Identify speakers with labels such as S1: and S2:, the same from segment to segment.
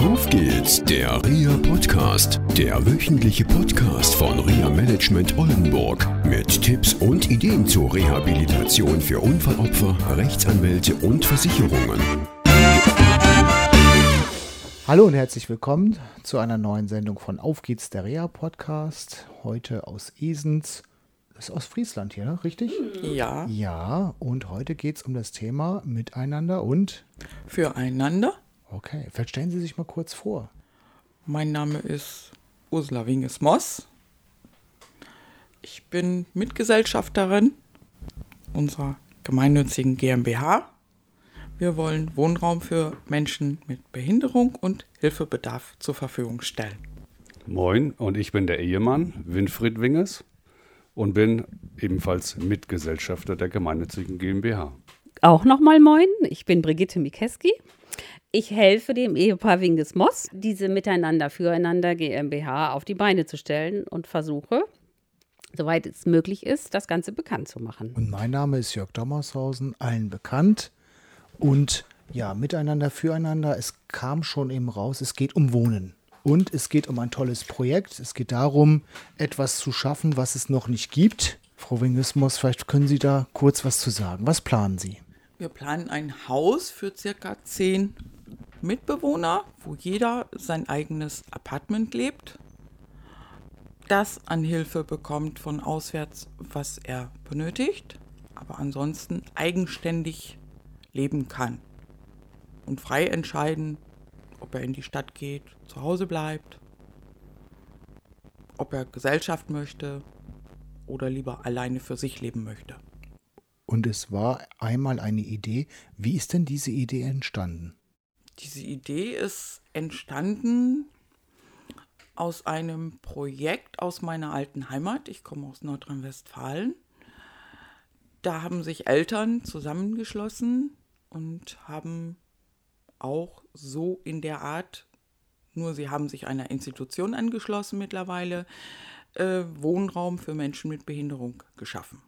S1: Auf geht's, der RIA Podcast, der wöchentliche Podcast von RIA Management Oldenburg mit Tipps und Ideen zur Rehabilitation für Unfallopfer, Rechtsanwälte und Versicherungen.
S2: Hallo und herzlich willkommen zu einer neuen Sendung von Auf geht's, der RIA Podcast. Heute aus Esens. Das ist aus Friesland hier, ne? richtig?
S3: Ja.
S2: Ja, und heute geht es um das Thema Miteinander und.
S3: Füreinander.
S2: Okay, vielleicht stellen Sie sich mal kurz vor.
S3: Mein Name ist Ursula Winges-Moss. Ich bin Mitgesellschafterin unserer gemeinnützigen GmbH. Wir wollen Wohnraum für Menschen mit Behinderung und Hilfebedarf zur Verfügung stellen.
S4: Moin, und ich bin der Ehemann Winfried Winges und bin ebenfalls Mitgesellschafter der gemeinnützigen GmbH.
S5: Auch nochmal moin, ich bin Brigitte Mikeski. Ich helfe dem Ehepaar Winges Moss, diese Miteinander füreinander GmbH auf die Beine zu stellen und versuche, soweit es möglich ist, das Ganze bekannt zu machen.
S2: Und mein Name ist Jörg Dommershausen, allen bekannt. Und ja, miteinander, füreinander, es kam schon eben raus, es geht um Wohnen. Und es geht um ein tolles Projekt. Es geht darum, etwas zu schaffen, was es noch nicht gibt. Frau Wingesmos, vielleicht können Sie da kurz was zu sagen. Was planen Sie?
S3: Wir planen ein Haus für circa zehn Mitbewohner, wo jeder sein eigenes Apartment lebt, das an Hilfe bekommt von auswärts, was er benötigt, aber ansonsten eigenständig leben kann und frei entscheiden, ob er in die Stadt geht, zu Hause bleibt, ob er Gesellschaft möchte oder lieber alleine für sich leben möchte.
S2: Und es war einmal eine Idee. Wie ist denn diese Idee entstanden?
S3: Diese Idee ist entstanden aus einem Projekt aus meiner alten Heimat. Ich komme aus Nordrhein-Westfalen. Da haben sich Eltern zusammengeschlossen und haben auch so in der Art, nur sie haben sich einer Institution angeschlossen mittlerweile, äh, Wohnraum für Menschen mit Behinderung geschaffen.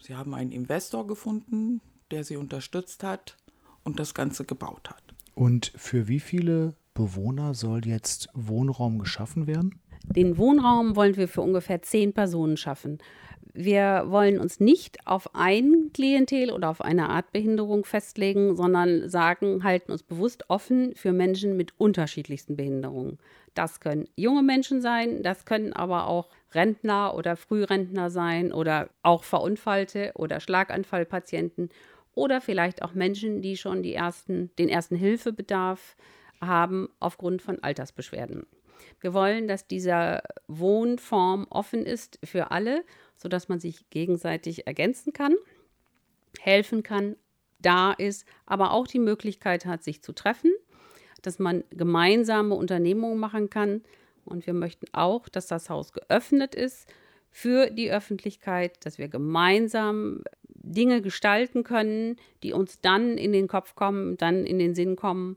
S3: Sie haben einen Investor gefunden, der sie unterstützt hat und das Ganze gebaut hat.
S2: Und für wie viele Bewohner soll jetzt Wohnraum geschaffen werden?
S5: Den Wohnraum wollen wir für ungefähr zehn Personen schaffen. Wir wollen uns nicht auf ein Klientel oder auf eine Art Behinderung festlegen, sondern sagen, halten uns bewusst offen für Menschen mit unterschiedlichsten Behinderungen. Das können junge Menschen sein, das können aber auch Rentner oder Frührentner sein oder auch Verunfallte oder Schlaganfallpatienten oder vielleicht auch Menschen, die schon die ersten, den ersten Hilfebedarf haben aufgrund von Altersbeschwerden. Wir wollen, dass diese Wohnform offen ist für alle, sodass man sich gegenseitig ergänzen kann, helfen kann, da ist, aber auch die Möglichkeit hat, sich zu treffen, dass man gemeinsame Unternehmungen machen kann. Und wir möchten auch, dass das Haus geöffnet ist für die Öffentlichkeit, dass wir gemeinsam Dinge gestalten können, die uns dann in den Kopf kommen, dann in den Sinn kommen.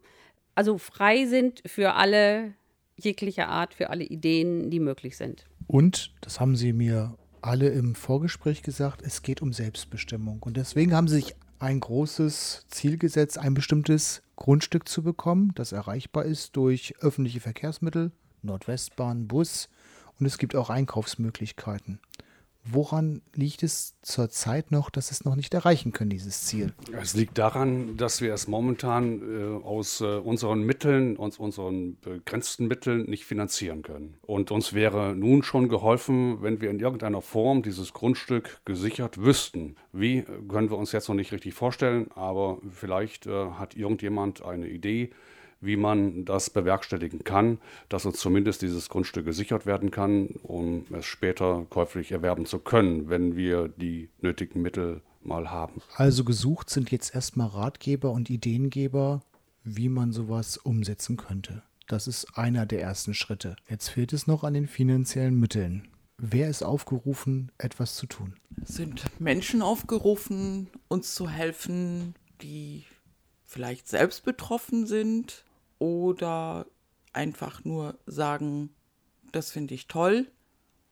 S5: Also frei sind für alle jeglicher Art, für alle Ideen, die möglich sind.
S2: Und, das haben Sie mir alle im Vorgespräch gesagt, es geht um Selbstbestimmung. Und deswegen haben Sie sich ein großes Ziel gesetzt, ein bestimmtes Grundstück zu bekommen, das erreichbar ist durch öffentliche Verkehrsmittel, Nordwestbahn, Bus und es gibt auch Einkaufsmöglichkeiten. Woran liegt es zurzeit noch, dass es noch nicht erreichen können, dieses Ziel?
S4: Es liegt daran, dass wir es momentan äh, aus äh, unseren Mitteln, aus unseren begrenzten Mitteln nicht finanzieren können. Und uns wäre nun schon geholfen, wenn wir in irgendeiner Form dieses Grundstück gesichert wüssten. Wie können wir uns jetzt noch nicht richtig vorstellen, aber vielleicht äh, hat irgendjemand eine Idee, wie man das bewerkstelligen kann, dass uns zumindest dieses Grundstück gesichert werden kann, um es später käuflich erwerben zu können, wenn wir die nötigen Mittel mal haben.
S2: Also gesucht sind jetzt erstmal Ratgeber und Ideengeber, wie man sowas umsetzen könnte. Das ist einer der ersten Schritte. Jetzt fehlt es noch an den finanziellen Mitteln. Wer ist aufgerufen, etwas zu tun?
S3: Sind Menschen aufgerufen, uns zu helfen, die vielleicht selbst betroffen sind oder einfach nur sagen, das finde ich toll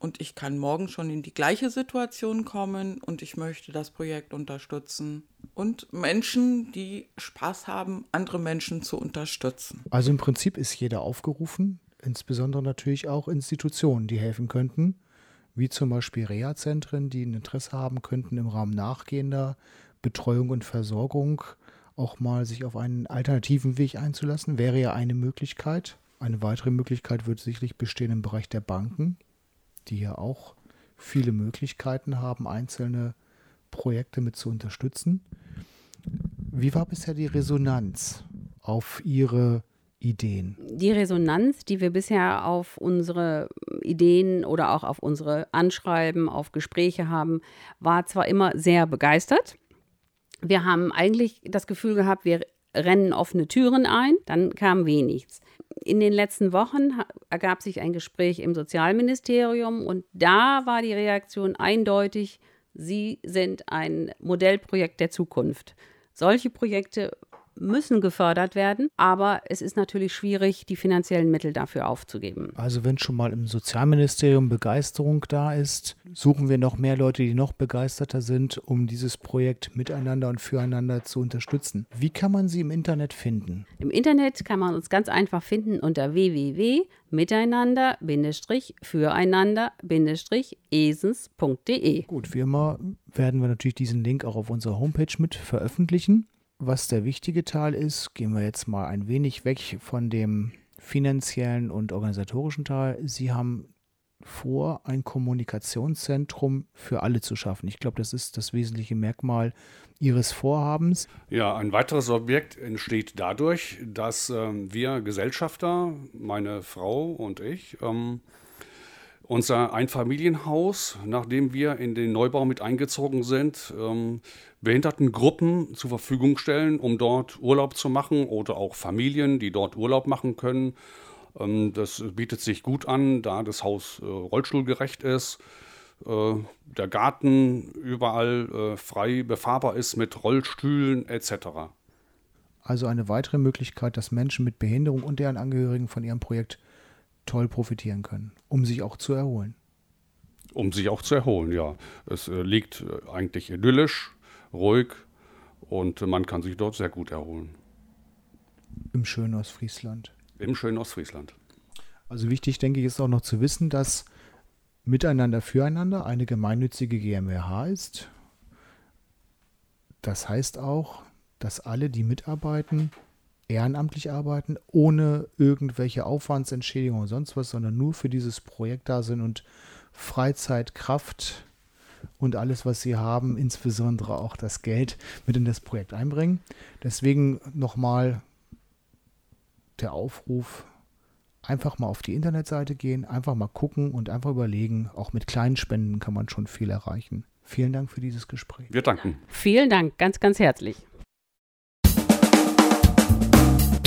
S3: und ich kann morgen schon in die gleiche Situation kommen und ich möchte das Projekt unterstützen. und Menschen, die Spaß haben, andere Menschen zu unterstützen.
S2: Also im Prinzip ist jeder aufgerufen, insbesondere natürlich auch Institutionen, die helfen könnten, wie zum Beispiel Reha-Zentren, die ein Interesse haben könnten, im Rahmen nachgehender Betreuung und Versorgung auch mal sich auf einen alternativen Weg einzulassen, wäre ja eine Möglichkeit. Eine weitere Möglichkeit wird sicherlich bestehen im Bereich der Banken, die ja auch viele Möglichkeiten haben, einzelne Projekte mit zu unterstützen. Wie war bisher die Resonanz auf Ihre Ideen?
S5: Die Resonanz, die wir bisher auf unsere Ideen oder auch auf unsere Anschreiben, auf Gespräche haben, war zwar immer sehr begeistert. Wir haben eigentlich das Gefühl gehabt, wir rennen offene Türen ein, dann kam wenig. In den letzten Wochen ergab sich ein Gespräch im Sozialministerium und da war die Reaktion eindeutig, Sie sind ein Modellprojekt der Zukunft. Solche Projekte müssen gefördert werden, aber es ist natürlich schwierig, die finanziellen Mittel dafür aufzugeben.
S2: Also wenn schon mal im Sozialministerium Begeisterung da ist, suchen wir noch mehr Leute, die noch begeisterter sind, um dieses Projekt miteinander und füreinander zu unterstützen. Wie kann man sie im Internet finden?
S5: Im Internet kann man uns ganz einfach finden unter www.miteinander-füreinander-esens.de.
S2: Gut, wie immer werden wir natürlich diesen Link auch auf unserer Homepage mit veröffentlichen. Was der wichtige Teil ist, gehen wir jetzt mal ein wenig weg von dem finanziellen und organisatorischen Teil. Sie haben vor, ein Kommunikationszentrum für alle zu schaffen. Ich glaube, das ist das wesentliche Merkmal Ihres Vorhabens.
S4: Ja, ein weiteres Objekt entsteht dadurch, dass ähm, wir Gesellschafter, meine Frau und ich, ähm, unser Einfamilienhaus, nachdem wir in den Neubau mit eingezogen sind, ähm, Behindertengruppen zur Verfügung stellen, um dort Urlaub zu machen oder auch Familien, die dort Urlaub machen können. Ähm, das bietet sich gut an, da das Haus äh, rollstuhlgerecht ist, äh, der Garten überall äh, frei befahrbar ist mit Rollstühlen etc.
S2: Also eine weitere Möglichkeit, dass Menschen mit Behinderung und deren Angehörigen von ihrem Projekt toll profitieren können, um sich auch zu erholen.
S4: Um sich auch zu erholen, ja. Es äh, liegt äh, eigentlich idyllisch, ruhig und man kann sich dort sehr gut erholen.
S2: Im schönen Ostfriesland.
S4: Im schönen Ostfriesland.
S2: Also wichtig, denke ich, ist auch noch zu wissen, dass Miteinander füreinander eine gemeinnützige GmbH ist. Das heißt auch, dass alle, die mitarbeiten, ehrenamtlich arbeiten, ohne irgendwelche Aufwandsentschädigungen oder sonst was, sondern nur für dieses Projekt da sind und Freizeit, Kraft und alles, was sie haben, insbesondere auch das Geld, mit in das Projekt einbringen. Deswegen nochmal der Aufruf, einfach mal auf die Internetseite gehen, einfach mal gucken und einfach überlegen, auch mit kleinen Spenden kann man schon viel erreichen. Vielen Dank für dieses Gespräch.
S4: Wir danken.
S5: Vielen Dank, ganz, ganz herzlich.